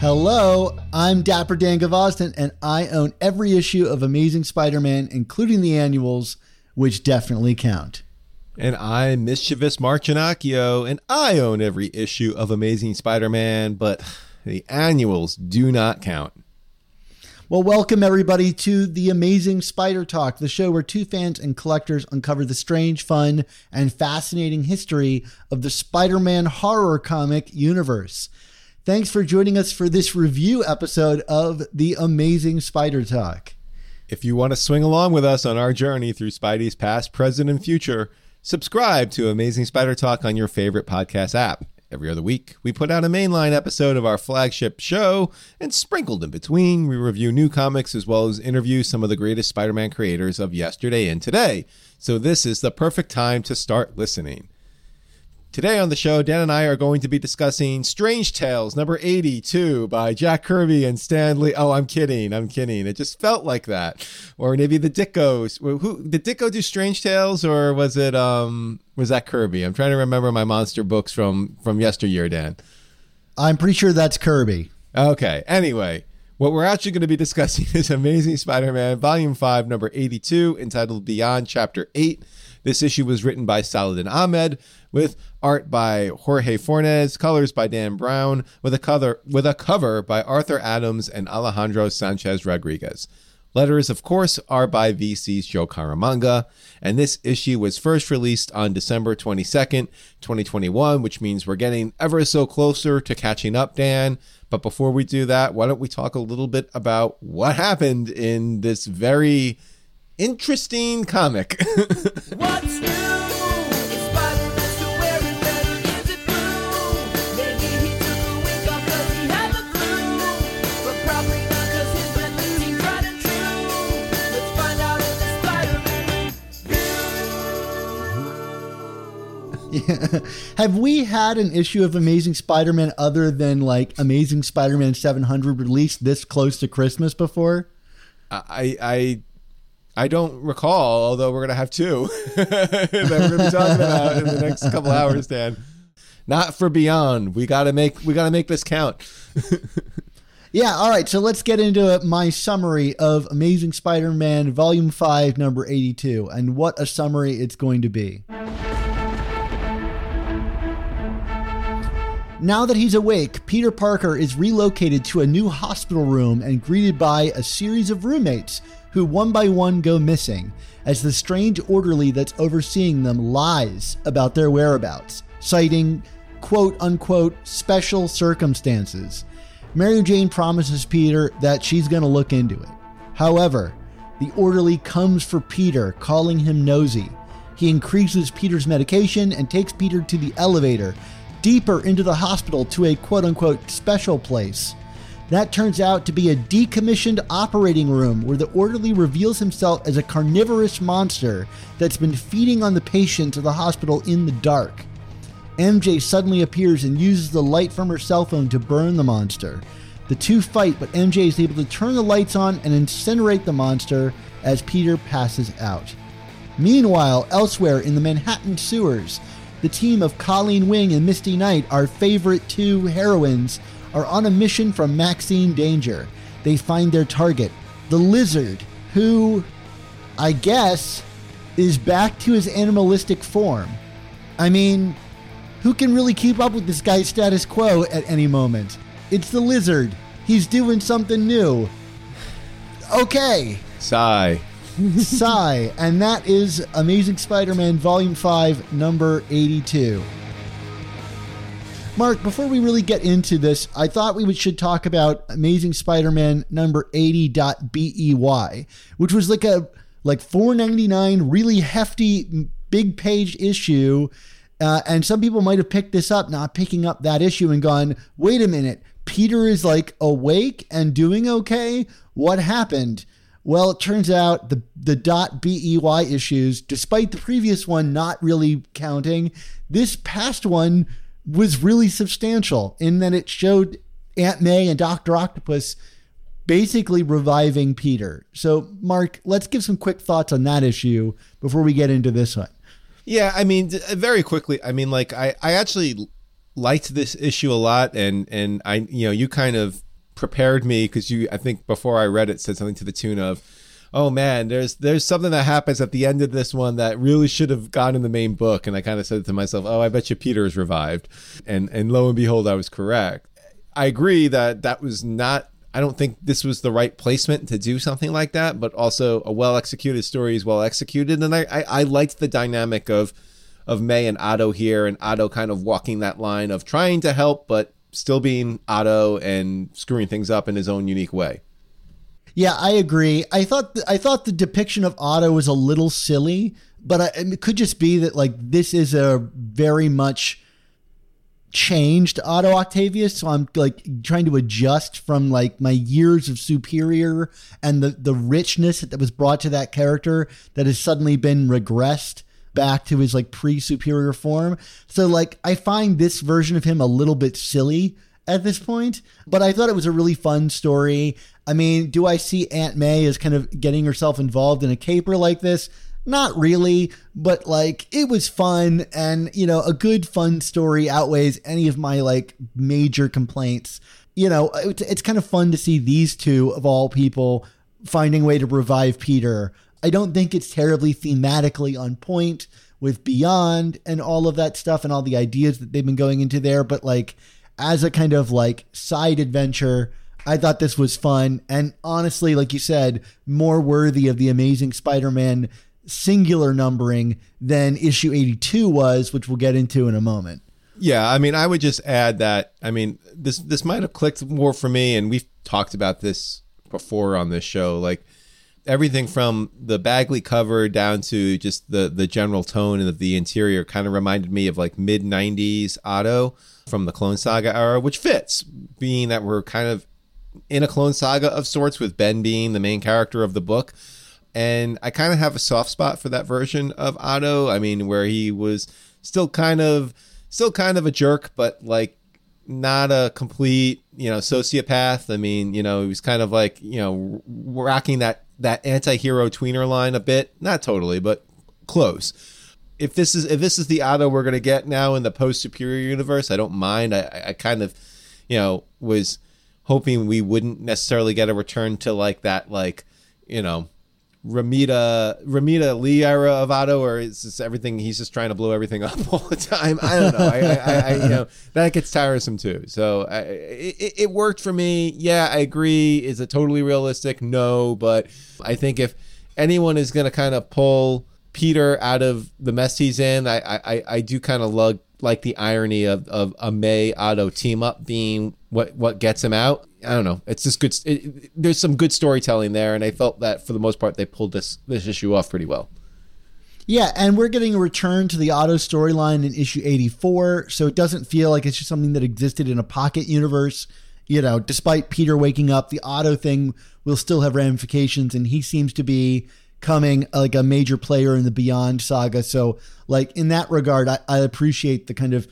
Hello, I'm Dapper Dan Gvozden, and I own every issue of Amazing Spider Man, including the annuals, which definitely count. And I'm Mischievous Mark Ginocchio, and I own every issue of Amazing Spider Man, but the annuals do not count. Well, welcome everybody to the Amazing Spider Talk, the show where two fans and collectors uncover the strange, fun, and fascinating history of the Spider Man horror comic universe. Thanks for joining us for this review episode of the Amazing Spider Talk. If you want to swing along with us on our journey through Spidey's past, present, and future, subscribe to Amazing Spider Talk on your favorite podcast app. Every other week, we put out a mainline episode of our flagship show, and sprinkled in between, we review new comics as well as interview some of the greatest Spider Man creators of yesterday and today. So, this is the perfect time to start listening. Today on the show, Dan and I are going to be discussing Strange Tales number 82 by Jack Kirby and Stan Lee. Oh, I'm kidding. I'm kidding. It just felt like that. Or maybe the Ditkos. Who did Ditko do Strange Tales or was it um was that Kirby? I'm trying to remember my monster books from from yesteryear, Dan. I'm pretty sure that's Kirby. Okay. Anyway, what we're actually going to be discussing is Amazing Spider-Man Volume 5, number 82, entitled Beyond Chapter 8. This issue was written by Saladin Ahmed with art by Jorge Fornes, colors by Dan Brown, with a cover with a cover by Arthur Adams and Alejandro Sanchez Rodriguez. Letters, of course, are by VC's Joe Caramagna, and this issue was first released on December 22nd, 2021, which means we're getting ever so closer to catching up, Dan. But before we do that, why don't we talk a little bit about what happened in this very interesting comic? What's new? Have we had an issue of Amazing Spider Man other than like Amazing Spider Man 700 released this close to Christmas before? I I I don't recall, although we're gonna have two that we're gonna be talking about in the next couple hours, Dan. Not for Beyond. We gotta make we gotta make this count. Yeah, all right. So let's get into my summary of Amazing Spider Man Volume 5, number 82. And what a summary it's going to be. Now that he's awake, Peter Parker is relocated to a new hospital room and greeted by a series of roommates who one by one go missing as the strange orderly that's overseeing them lies about their whereabouts, citing quote unquote special circumstances. Mary Jane promises Peter that she's going to look into it. However, the orderly comes for Peter, calling him nosy. He increases Peter's medication and takes Peter to the elevator, deeper into the hospital to a quote unquote special place. That turns out to be a decommissioned operating room where the orderly reveals himself as a carnivorous monster that's been feeding on the patients of the hospital in the dark. MJ suddenly appears and uses the light from her cell phone to burn the monster. The two fight, but MJ is able to turn the lights on and incinerate the monster as Peter passes out. Meanwhile, elsewhere in the Manhattan sewers, the team of Colleen Wing and Misty Knight, our favorite two heroines, are on a mission from Maxine Danger. They find their target, the lizard, who, I guess, is back to his animalistic form. I mean, who can really keep up with this guy's status quo at any moment? It's the lizard. He's doing something new. Okay. Sigh. Sigh. And that is Amazing Spider Man Volume 5, number 82. Mark, before we really get into this, I thought we should talk about Amazing Spider-Man number 80.BEY, which was like a like 4.99 really hefty big page issue. Uh, and some people might have picked this up, not picking up that issue and gone, wait a minute, Peter is like awake and doing okay? What happened? Well, it turns out the the .BEY issues, despite the previous one not really counting, this past one was really substantial in that it showed Aunt May and Dr. Octopus basically reviving Peter. So, Mark, let's give some quick thoughts on that issue before we get into this one. Yeah, I mean, very quickly. I mean, like I, I actually liked this issue a lot, and and I, you know, you kind of prepared me because you, I think before I read it, said something to the tune of, oh man, there's there's something that happens at the end of this one that really should have gone in the main book. And I kind of said to myself, oh, I bet you Peter is revived. And and lo and behold, I was correct. I agree that that was not. I don't think this was the right placement to do something like that, but also a well executed story is well executed, and I, I, I liked the dynamic of of May and Otto here, and Otto kind of walking that line of trying to help, but still being Otto and screwing things up in his own unique way. Yeah, I agree. I thought th- I thought the depiction of Otto was a little silly, but I, it could just be that like this is a very much changed Otto Octavius, so I'm like trying to adjust from like my years of superior and the the richness that was brought to that character that has suddenly been regressed back to his like pre-superior form. So like I find this version of him a little bit silly at this point, but I thought it was a really fun story. I mean, do I see Aunt May as kind of getting herself involved in a caper like this? Not really, but like it was fun and you know, a good fun story outweighs any of my like major complaints. You know, it's kind of fun to see these two of all people finding a way to revive Peter. I don't think it's terribly thematically on point with Beyond and all of that stuff and all the ideas that they've been going into there, but like as a kind of like side adventure, I thought this was fun and honestly, like you said, more worthy of the Amazing Spider-Man singular numbering than issue 82 was, which we'll get into in a moment. Yeah, I mean, I would just add that I mean, this this might have clicked more for me and we've talked about this before on this show like everything from the Bagley cover down to just the the general tone of the interior kind of reminded me of like mid 90s Otto from the Clone Saga era, which fits being that we're kind of in a clone saga of sorts with Ben being the main character of the book. And I kind of have a soft spot for that version of Otto. I mean, where he was still kind of still kind of a jerk, but like not a complete, you know, sociopath. I mean, you know, he was kind of like, you know, rocking that that anti-hero tweener line a bit. Not totally, but close. If this is if this is the Otto we're gonna get now in the post superior universe, I don't mind. I, I kind of, you know, was hoping we wouldn't necessarily get a return to like that, like you know, Romita Romita Lee era of Otto, or is this everything? He's just trying to blow everything up all the time. I don't know. I, I, I, you know, that gets tiresome too. So I, it, it worked for me. Yeah, I agree. Is it totally realistic? No, but I think if anyone is going to kind of pull Peter out of the mess he's in, I I, I do kind of lug like the irony of, of a May Otto team up being what what gets him out. I don't know. It's just good. It, there's some good storytelling there, and I felt that for the most part they pulled this this issue off pretty well. Yeah, and we're getting a return to the Otto storyline in issue 84, so it doesn't feel like it's just something that existed in a pocket universe. You know, despite Peter waking up, the Otto thing will still have ramifications, and he seems to be coming like a major player in the Beyond saga. So, like in that regard, I, I appreciate the kind of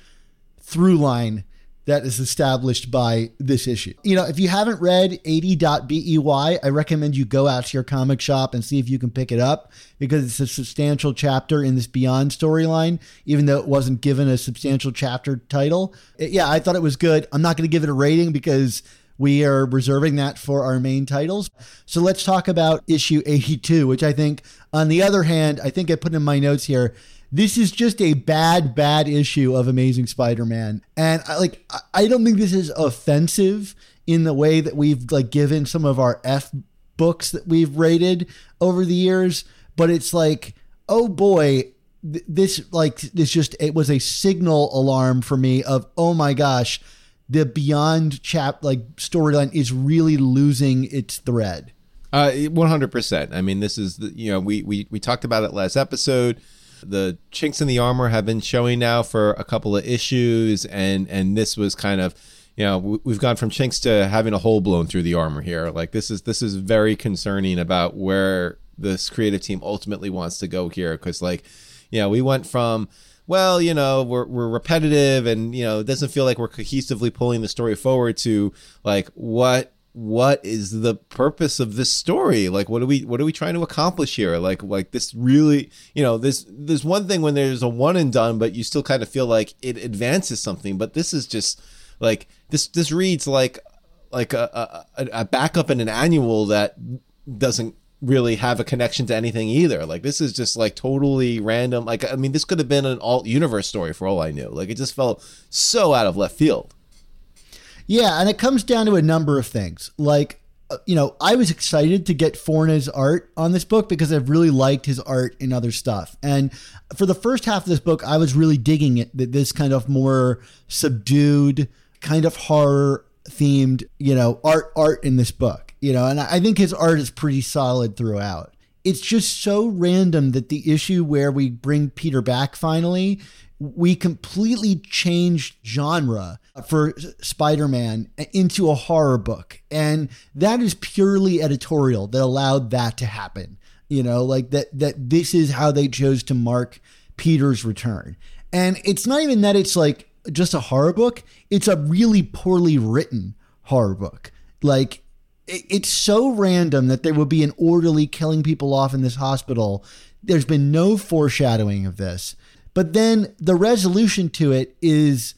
through line that is established by this issue. You know, if you haven't read 80.BEY, I recommend you go out to your comic shop and see if you can pick it up because it's a substantial chapter in this Beyond storyline, even though it wasn't given a substantial chapter title. It, yeah, I thought it was good. I'm not going to give it a rating because we are reserving that for our main titles. So let's talk about issue 82, which I think, on the other hand, I think I put in my notes here. This is just a bad, bad issue of Amazing Spider-Man, and I, like I don't think this is offensive in the way that we've like given some of our f books that we've rated over the years, but it's like, oh boy, th- this like this just it was a signal alarm for me of oh my gosh, the beyond chap like storyline is really losing its thread. Uh, one hundred percent. I mean, this is the, you know we we we talked about it last episode. The chinks in the armor have been showing now for a couple of issues, and and this was kind of you know we- we've gone from chinks to having a hole blown through the armor here. Like this is this is very concerning about where this creative team ultimately wants to go here because like you know we went from well, you know, we're we're repetitive and you know, it doesn't feel like we're cohesively pulling the story forward to like what what is the purpose of this story? Like what are we what are we trying to accomplish here? Like like this really, you know, this there's one thing when there's a one and done, but you still kind of feel like it advances something, but this is just like this this reads like like a, a, a backup in an annual that doesn't really have a connection to anything either. Like this is just like totally random. Like I mean, this could have been an alt universe story for all I knew. Like it just felt so out of left field. Yeah, and it comes down to a number of things. Like, uh, you know, I was excited to get Fornes's art on this book because I've really liked his art in other stuff. And for the first half of this book, I was really digging it. That this kind of more subdued, kind of horror themed, you know, art art in this book. You know, and I think his art is pretty solid throughout. It's just so random that the issue where we bring Peter back finally we completely changed genre for Spider-Man into a horror book. And that is purely editorial that allowed that to happen. You know, like that that this is how they chose to mark Peter's return. And it's not even that it's like just a horror book, it's a really poorly written horror book. Like it's so random that there would be an orderly killing people off in this hospital. There's been no foreshadowing of this. But then the resolution to it is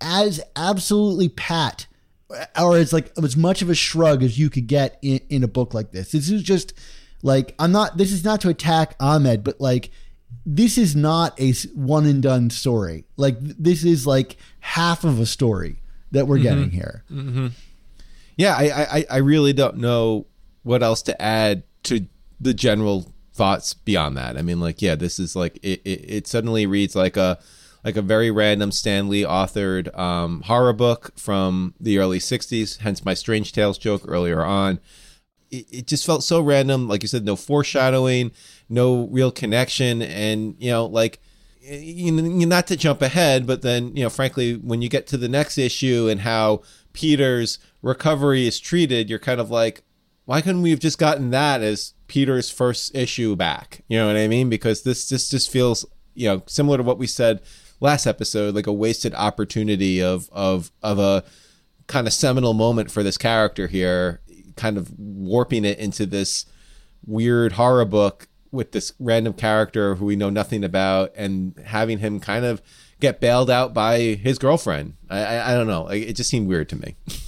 as absolutely pat or as like as much of a shrug as you could get in, in a book like this. This is just like I'm not this is not to attack Ahmed, but like this is not a one and done story. Like this is like half of a story that we're getting mm-hmm. here. Mm-hmm. Yeah, I, I I really don't know what else to add to the general thoughts beyond that. I mean, like, yeah, this is like it. It, it suddenly reads like a like a very random Stan Lee authored um, horror book from the early '60s. Hence my Strange Tales joke earlier on. It, it just felt so random. Like you said, no foreshadowing, no real connection, and you know, like you know, not to jump ahead, but then you know, frankly, when you get to the next issue and how Peter's recovery is treated, you're kind of like, why couldn't we have just gotten that as Peter's first issue back? You know what I mean? Because this this just feels you know similar to what we said last episode, like a wasted opportunity of of of a kind of seminal moment for this character here, kind of warping it into this weird horror book with this random character who we know nothing about and having him kind of get bailed out by his girlfriend. I I, I don't know. It just seemed weird to me.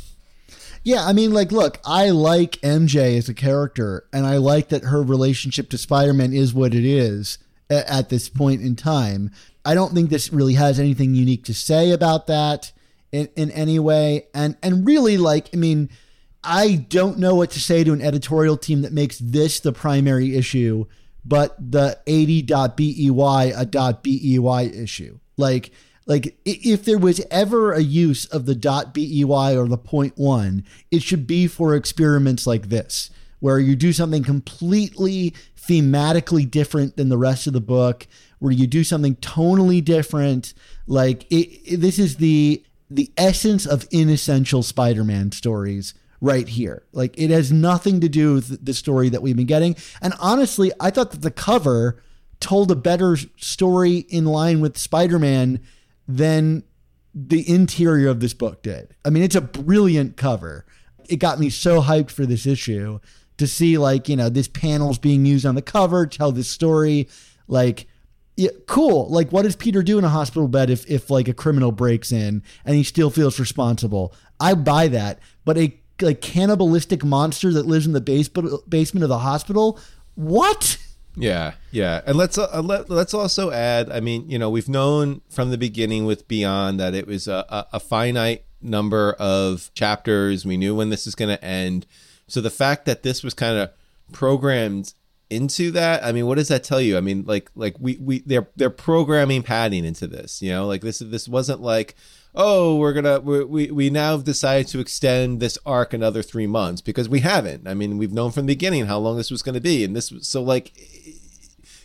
Yeah, I mean, like, look, I like MJ as a character, and I like that her relationship to Spider Man is what it is a- at this point in time. I don't think this really has anything unique to say about that in, in any way. And and really, like, I mean, I don't know what to say to an editorial team that makes this the primary issue, but the 80.bey a .bey issue. Like like if there was ever a use of the dot .bey or the point one, it should be for experiments like this, where you do something completely thematically different than the rest of the book, where you do something tonally different. Like it, it- this is the the essence of inessential Spider-Man stories right here. Like it has nothing to do with the story that we've been getting. And honestly, I thought that the cover told a better story in line with Spider-Man than the interior of this book did. I mean, it's a brilliant cover. It got me so hyped for this issue to see like, you know, this panel's being used on the cover, tell this story like yeah, cool. Like, what does Peter do in a hospital bed if, if like a criminal breaks in and he still feels responsible? I buy that. But a like cannibalistic monster that lives in the basement basement of the hospital, what? Yeah, yeah, and let's uh, let, let's also add. I mean, you know, we've known from the beginning with Beyond that it was a, a, a finite number of chapters. We knew when this is going to end, So the fact that this was kind of programmed into that, I mean, what does that tell you? I mean, like like we we they're they're programming padding into this, you know, like this this wasn't like oh we're gonna we we, now have decided to extend this arc another three months because we haven't. I mean, we've known from the beginning how long this was going to be, and this was so like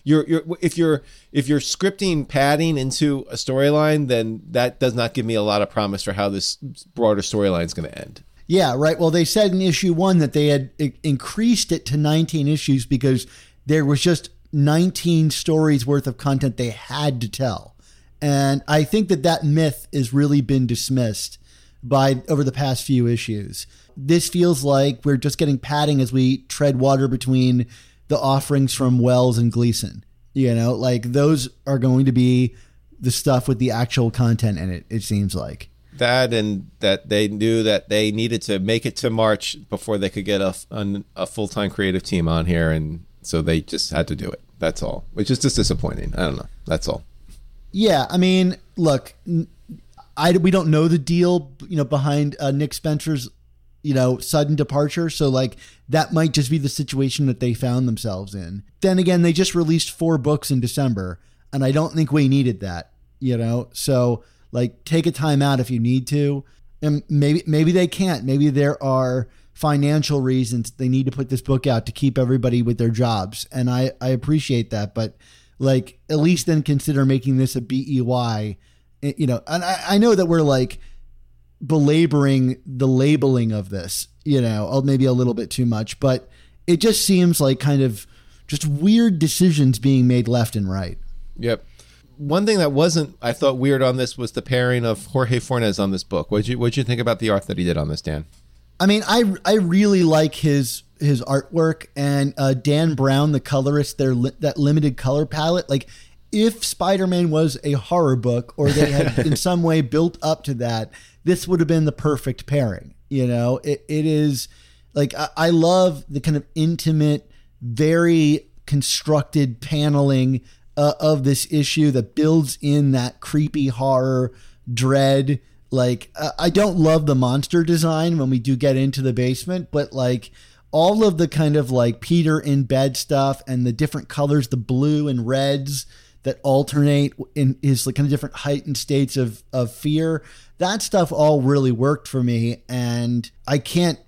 you're, you're if you're if you're scripting padding into a storyline, then that does not give me a lot of promise for how this broader storyline is going to end. Yeah, right. Well, they said in issue one that they had increased it to 19 issues because there was just 19 stories worth of content they had to tell. And I think that that myth has really been dismissed by over the past few issues. This feels like we're just getting padding as we tread water between the offerings from Wells and Gleason. You know, like those are going to be the stuff with the actual content in it, it seems like. that and that they knew that they needed to make it to March before they could get a, an- a full time creative team on here, and so they just had to do it. That's all, which is just disappointing. I don't know. That's all. Yeah, I mean, look, I we don't know the deal, you know, behind uh, Nick Spencer's, you know, sudden departure. So like that might just be the situation that they found themselves in. Then again, they just released four books in December, and I don't think we needed that, you know. So like, take a time out if you need to, and maybe maybe they can't. Maybe there are financial reasons they need to put this book out to keep everybody with their jobs, and I I appreciate that, but like at least then consider making this a BEY, eh, you know. And I, I know that we're like belaboring the labeling of this, you know, maybe a little bit too much, but it just seems like kind of just weird decisions being made left and right. Yep. One thing that wasn't I thought weird on this was the pairing of Jorge Fornes on this book. What'd you What'd you think about the art that he did on this, Dan? I mean, I I really like his his artwork and uh, Dan Brown, the colorist, their li- that limited color palette. Like, if Spider Man was a horror book, or they had in some way built up to that, this would have been the perfect pairing. You know, it, it is like I, I love the kind of intimate, very constructed paneling uh, of this issue that builds in that creepy horror dread like uh, i don't love the monster design when we do get into the basement but like all of the kind of like peter in bed stuff and the different colors the blue and reds that alternate in his like kind of different heightened states of of fear that stuff all really worked for me and i can't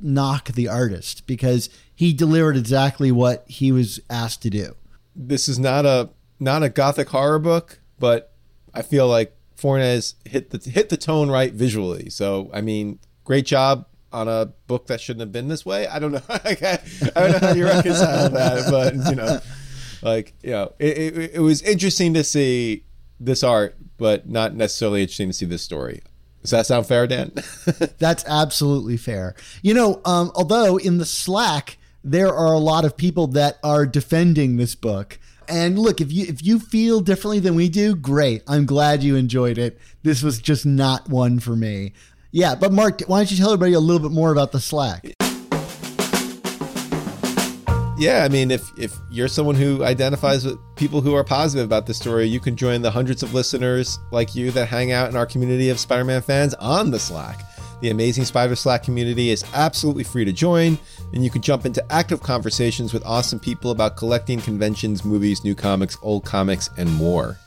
knock the artist because he delivered exactly what he was asked to do. This is not a not a gothic horror book, but I feel like Fornes hit the hit the tone right visually. So I mean, great job on a book that shouldn't have been this way. I don't know. I don't know how you reconcile that, but you know, like you know, it, it, it was interesting to see this art, but not necessarily interesting to see this story. Does that sound fair, Dan? That's absolutely fair. You know, um, although in the Slack there are a lot of people that are defending this book. And look, if you if you feel differently than we do, great. I'm glad you enjoyed it. This was just not one for me. Yeah, but Mark, why don't you tell everybody a little bit more about the Slack? yeah, I mean, if if you're someone who identifies with people who are positive about this story, you can join the hundreds of listeners like you that hang out in our community of Spider-Man fans on the Slack. The amazing Spider Slack community is absolutely free to join, and you can jump into active conversations with awesome people about collecting conventions, movies, new comics, old comics, and more.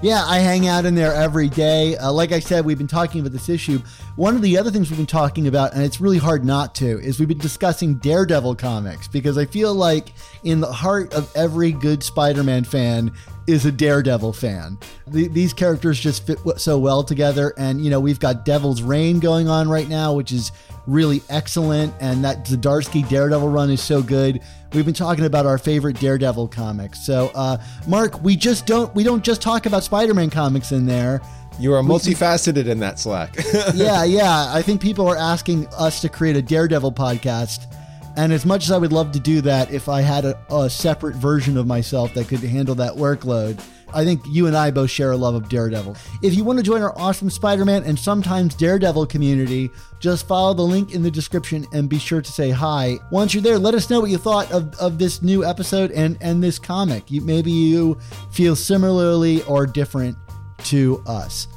Yeah, I hang out in there every day. Uh, like I said, we've been talking about this issue. One of the other things we've been talking about, and it's really hard not to, is we've been discussing Daredevil comics because I feel like in the heart of every good Spider Man fan is a Daredevil fan. The, these characters just fit so well together. And, you know, we've got Devil's Reign going on right now, which is really excellent. And that Zdarsky Daredevil run is so good. We've been talking about our favorite Daredevil comics. So, uh, Mark, we just don't we don't just talk about Spider-Man comics in there. You are multifaceted in that Slack. yeah, yeah. I think people are asking us to create a Daredevil podcast. And as much as I would love to do that, if I had a, a separate version of myself that could handle that workload, I think you and I both share a love of Daredevil. If you want to join our awesome Spider Man and sometimes Daredevil community, just follow the link in the description and be sure to say hi. Once you're there, let us know what you thought of, of this new episode and, and this comic. You, maybe you feel similarly or different to us.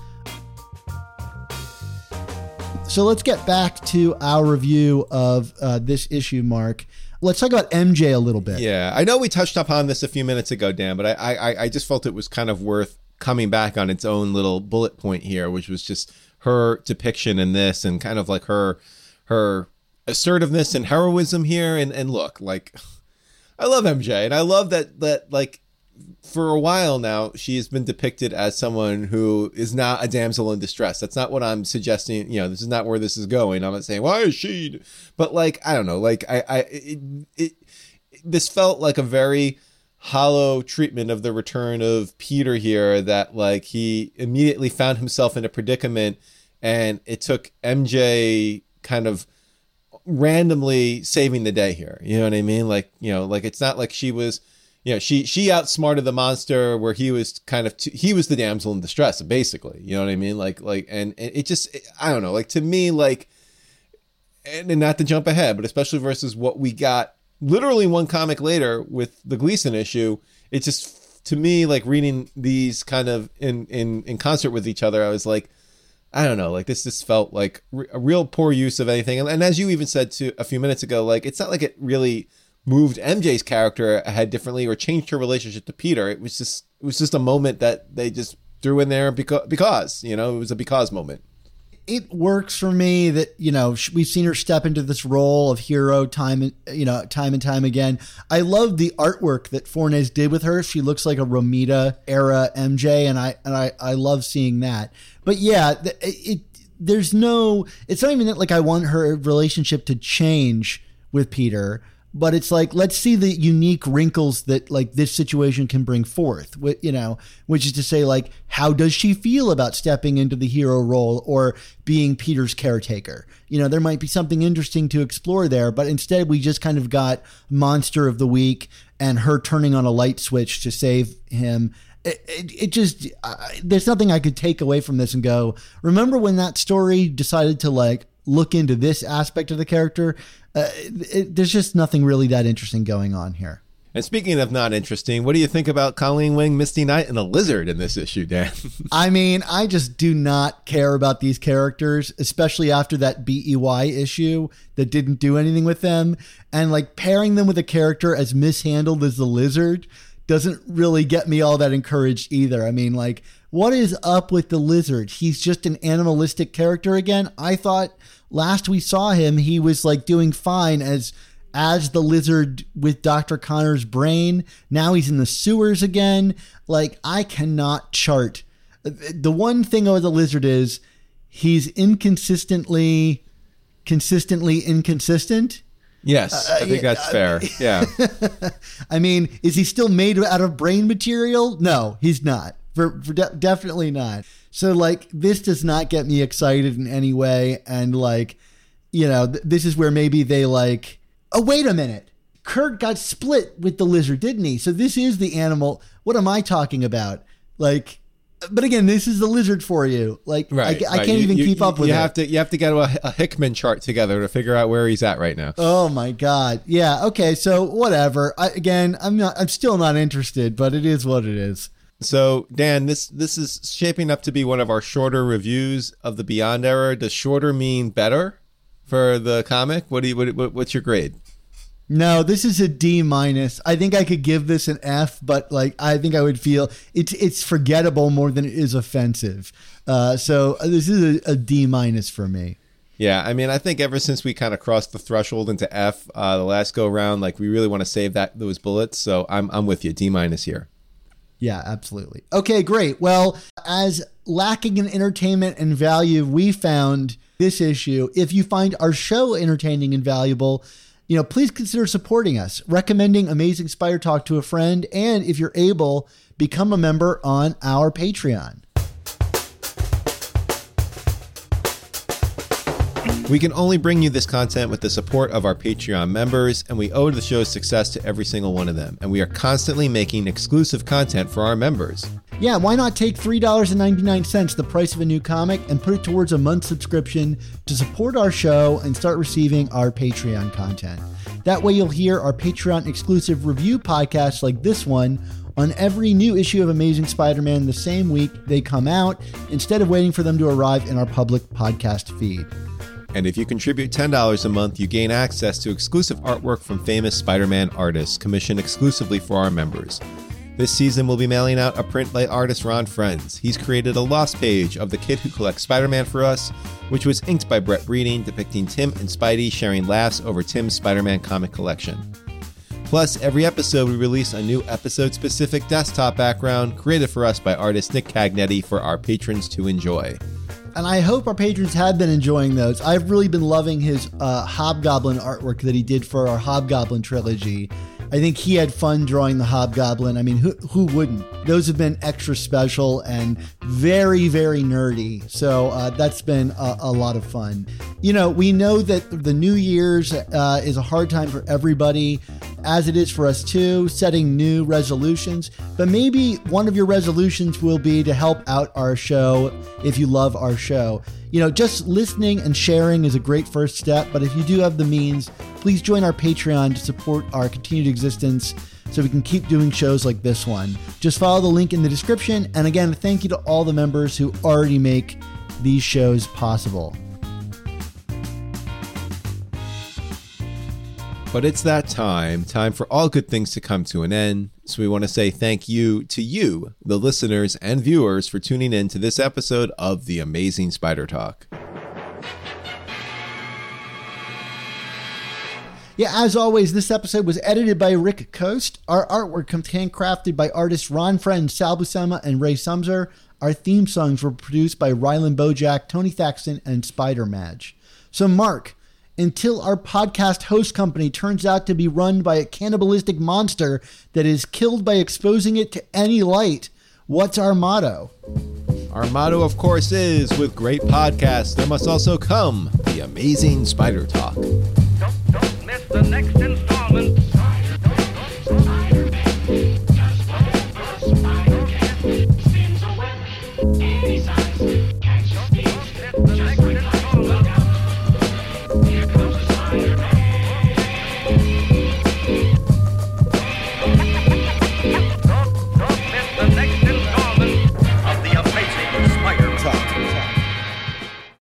So let's get back to our review of uh, this issue, Mark. Let's talk about MJ a little bit. Yeah, I know we touched upon this a few minutes ago, Dan, but I, I, I just felt it was kind of worth coming back on its own little bullet point here, which was just her depiction in this and kind of like her her assertiveness and heroism here. And and look, like I love MJ, and I love that that like for a while now she has been depicted as someone who is not a damsel in distress. That's not what I'm suggesting. You know, this is not where this is going. I'm not saying why is she, but like I don't know, like I I it, it this felt like a very hollow treatment of the return of Peter here that like he immediately found himself in a predicament and it took MJ kind of randomly saving the day here. You know what I mean? Like, you know, like it's not like she was you know, she she outsmarted the monster where he was kind of he was the damsel in distress basically. You know what I mean? Like like and, and it just I don't know, like to me like and, and not to jump ahead, but especially versus what we got literally one comic later with the Gleason issue, it just to me like reading these kind of in in in concert with each other, I was like I don't know, like this just felt like a real poor use of anything. And, and as you even said to a few minutes ago, like it's not like it really moved MJ's character ahead differently or changed her relationship to Peter. It was just it was just a moment that they just threw in there because because you know it was a because moment. It works for me that you know we've seen her step into this role of hero time and you know time and time again. I love the artwork that Fornes did with her. She looks like a Romita era MJ, and I and I I love seeing that. But yeah, it, it there's no. It's not even that like I want her relationship to change with Peter but it's like let's see the unique wrinkles that like this situation can bring forth you know which is to say like how does she feel about stepping into the hero role or being peter's caretaker? You know there might be something interesting to explore there but instead we just kind of got monster of the week and her turning on a light switch to save him. It, it, it just uh, there's nothing i could take away from this and go remember when that story decided to like look into this aspect of the character uh, it, there's just nothing really that interesting going on here. And speaking of not interesting, what do you think about Colleen Wing, Misty Knight, and the Lizard in this issue, Dan? I mean, I just do not care about these characters, especially after that BEY issue that didn't do anything with them. And like pairing them with a character as mishandled as the Lizard doesn't really get me all that encouraged either. I mean, like, what is up with the Lizard? He's just an animalistic character again. I thought last we saw him, he was like doing fine as as the lizard with Dr. Connors' brain. Now he's in the sewers again. Like I cannot chart. The one thing about the lizard is he's inconsistently consistently inconsistent. Yes, uh, I think that's uh, fair. Yeah. I mean, is he still made out of brain material? No, he's not. For, for de- definitely not. So like this does not get me excited in any way and like you know th- this is where maybe they like oh wait a minute Curt got split with the lizard didn't he so this is the animal what am I talking about like but again, this is the lizard for you. Like, right, I, I can't you, even you, keep up with you it. have to you have to get a, a, Hickman chart together to figure out where he's at right now. Oh my god, yeah. Okay, so whatever. I, again, I'm not. I'm still not interested, but it is what it is. So Dan, this this is shaping up to be one of our shorter reviews of the Beyond era. Does shorter mean better for the comic? What do you what, what's your grade? No, this is a D minus. I think I could give this an F, but like I think I would feel it's it's forgettable more than it is offensive. Uh, so uh, this is a, a D minus for me. Yeah, I mean, I think ever since we kind of crossed the threshold into F uh, the last go round, like we really want to save that those bullets. So I'm I'm with you, D minus here. Yeah, absolutely. Okay, great. Well, as lacking in entertainment and value, we found this issue. If you find our show entertaining and valuable, you know, please consider supporting us, recommending Amazing Spider Talk to a friend, and if you're able, become a member on our Patreon. We can only bring you this content with the support of our Patreon members, and we owe the show's success to every single one of them. And we are constantly making exclusive content for our members. Yeah, why not take $3.99, the price of a new comic, and put it towards a month subscription to support our show and start receiving our Patreon content? That way, you'll hear our Patreon exclusive review podcasts like this one on every new issue of Amazing Spider Man the same week they come out, instead of waiting for them to arrive in our public podcast feed. And if you contribute $10 a month, you gain access to exclusive artwork from famous Spider Man artists commissioned exclusively for our members. This season, we'll be mailing out a print by artist Ron Frenz. He's created a lost page of The Kid Who Collects Spider Man for us, which was inked by Brett Breeding, depicting Tim and Spidey sharing laughs over Tim's Spider Man comic collection. Plus, every episode we release a new episode specific desktop background created for us by artist Nick Cagnetti for our patrons to enjoy and I hope our patrons have been enjoying those. I've really been loving his uh, Hobgoblin artwork that he did for our Hobgoblin trilogy. I think he had fun drawing the Hobgoblin. I mean, who, who wouldn't? Those have been extra special and very, very nerdy. So uh, that's been a, a, lot of fun. You know, we know that the New Year's uh, is a hard time for everybody, as it is for us too, setting new resolutions. But maybe one of your resolutions will be to help out our show if you love our show. You know, just listening and sharing is a great first step, but if you do have the means, please join our Patreon to support our continued existence so we can keep doing shows like this one. Just follow the link in the description. And again, thank you to all the members who already make these shows possible. But it's that time, time for all good things to come to an end. So we want to say thank you to you, the listeners and viewers, for tuning in to this episode of The Amazing Spider Talk. Yeah, as always, this episode was edited by Rick Coast. Our artwork comes handcrafted by artists Ron Frenz, Sal Buscema, and Ray Sumser. Our theme songs were produced by Rylan Bojack, Tony Thaxton, and Spider Madge. So, Mark, until our podcast host company turns out to be run by a cannibalistic monster that is killed by exposing it to any light. What's our motto? Our motto, of course, is with great podcasts, there must also come the amazing spider talk. Don't, don't miss the next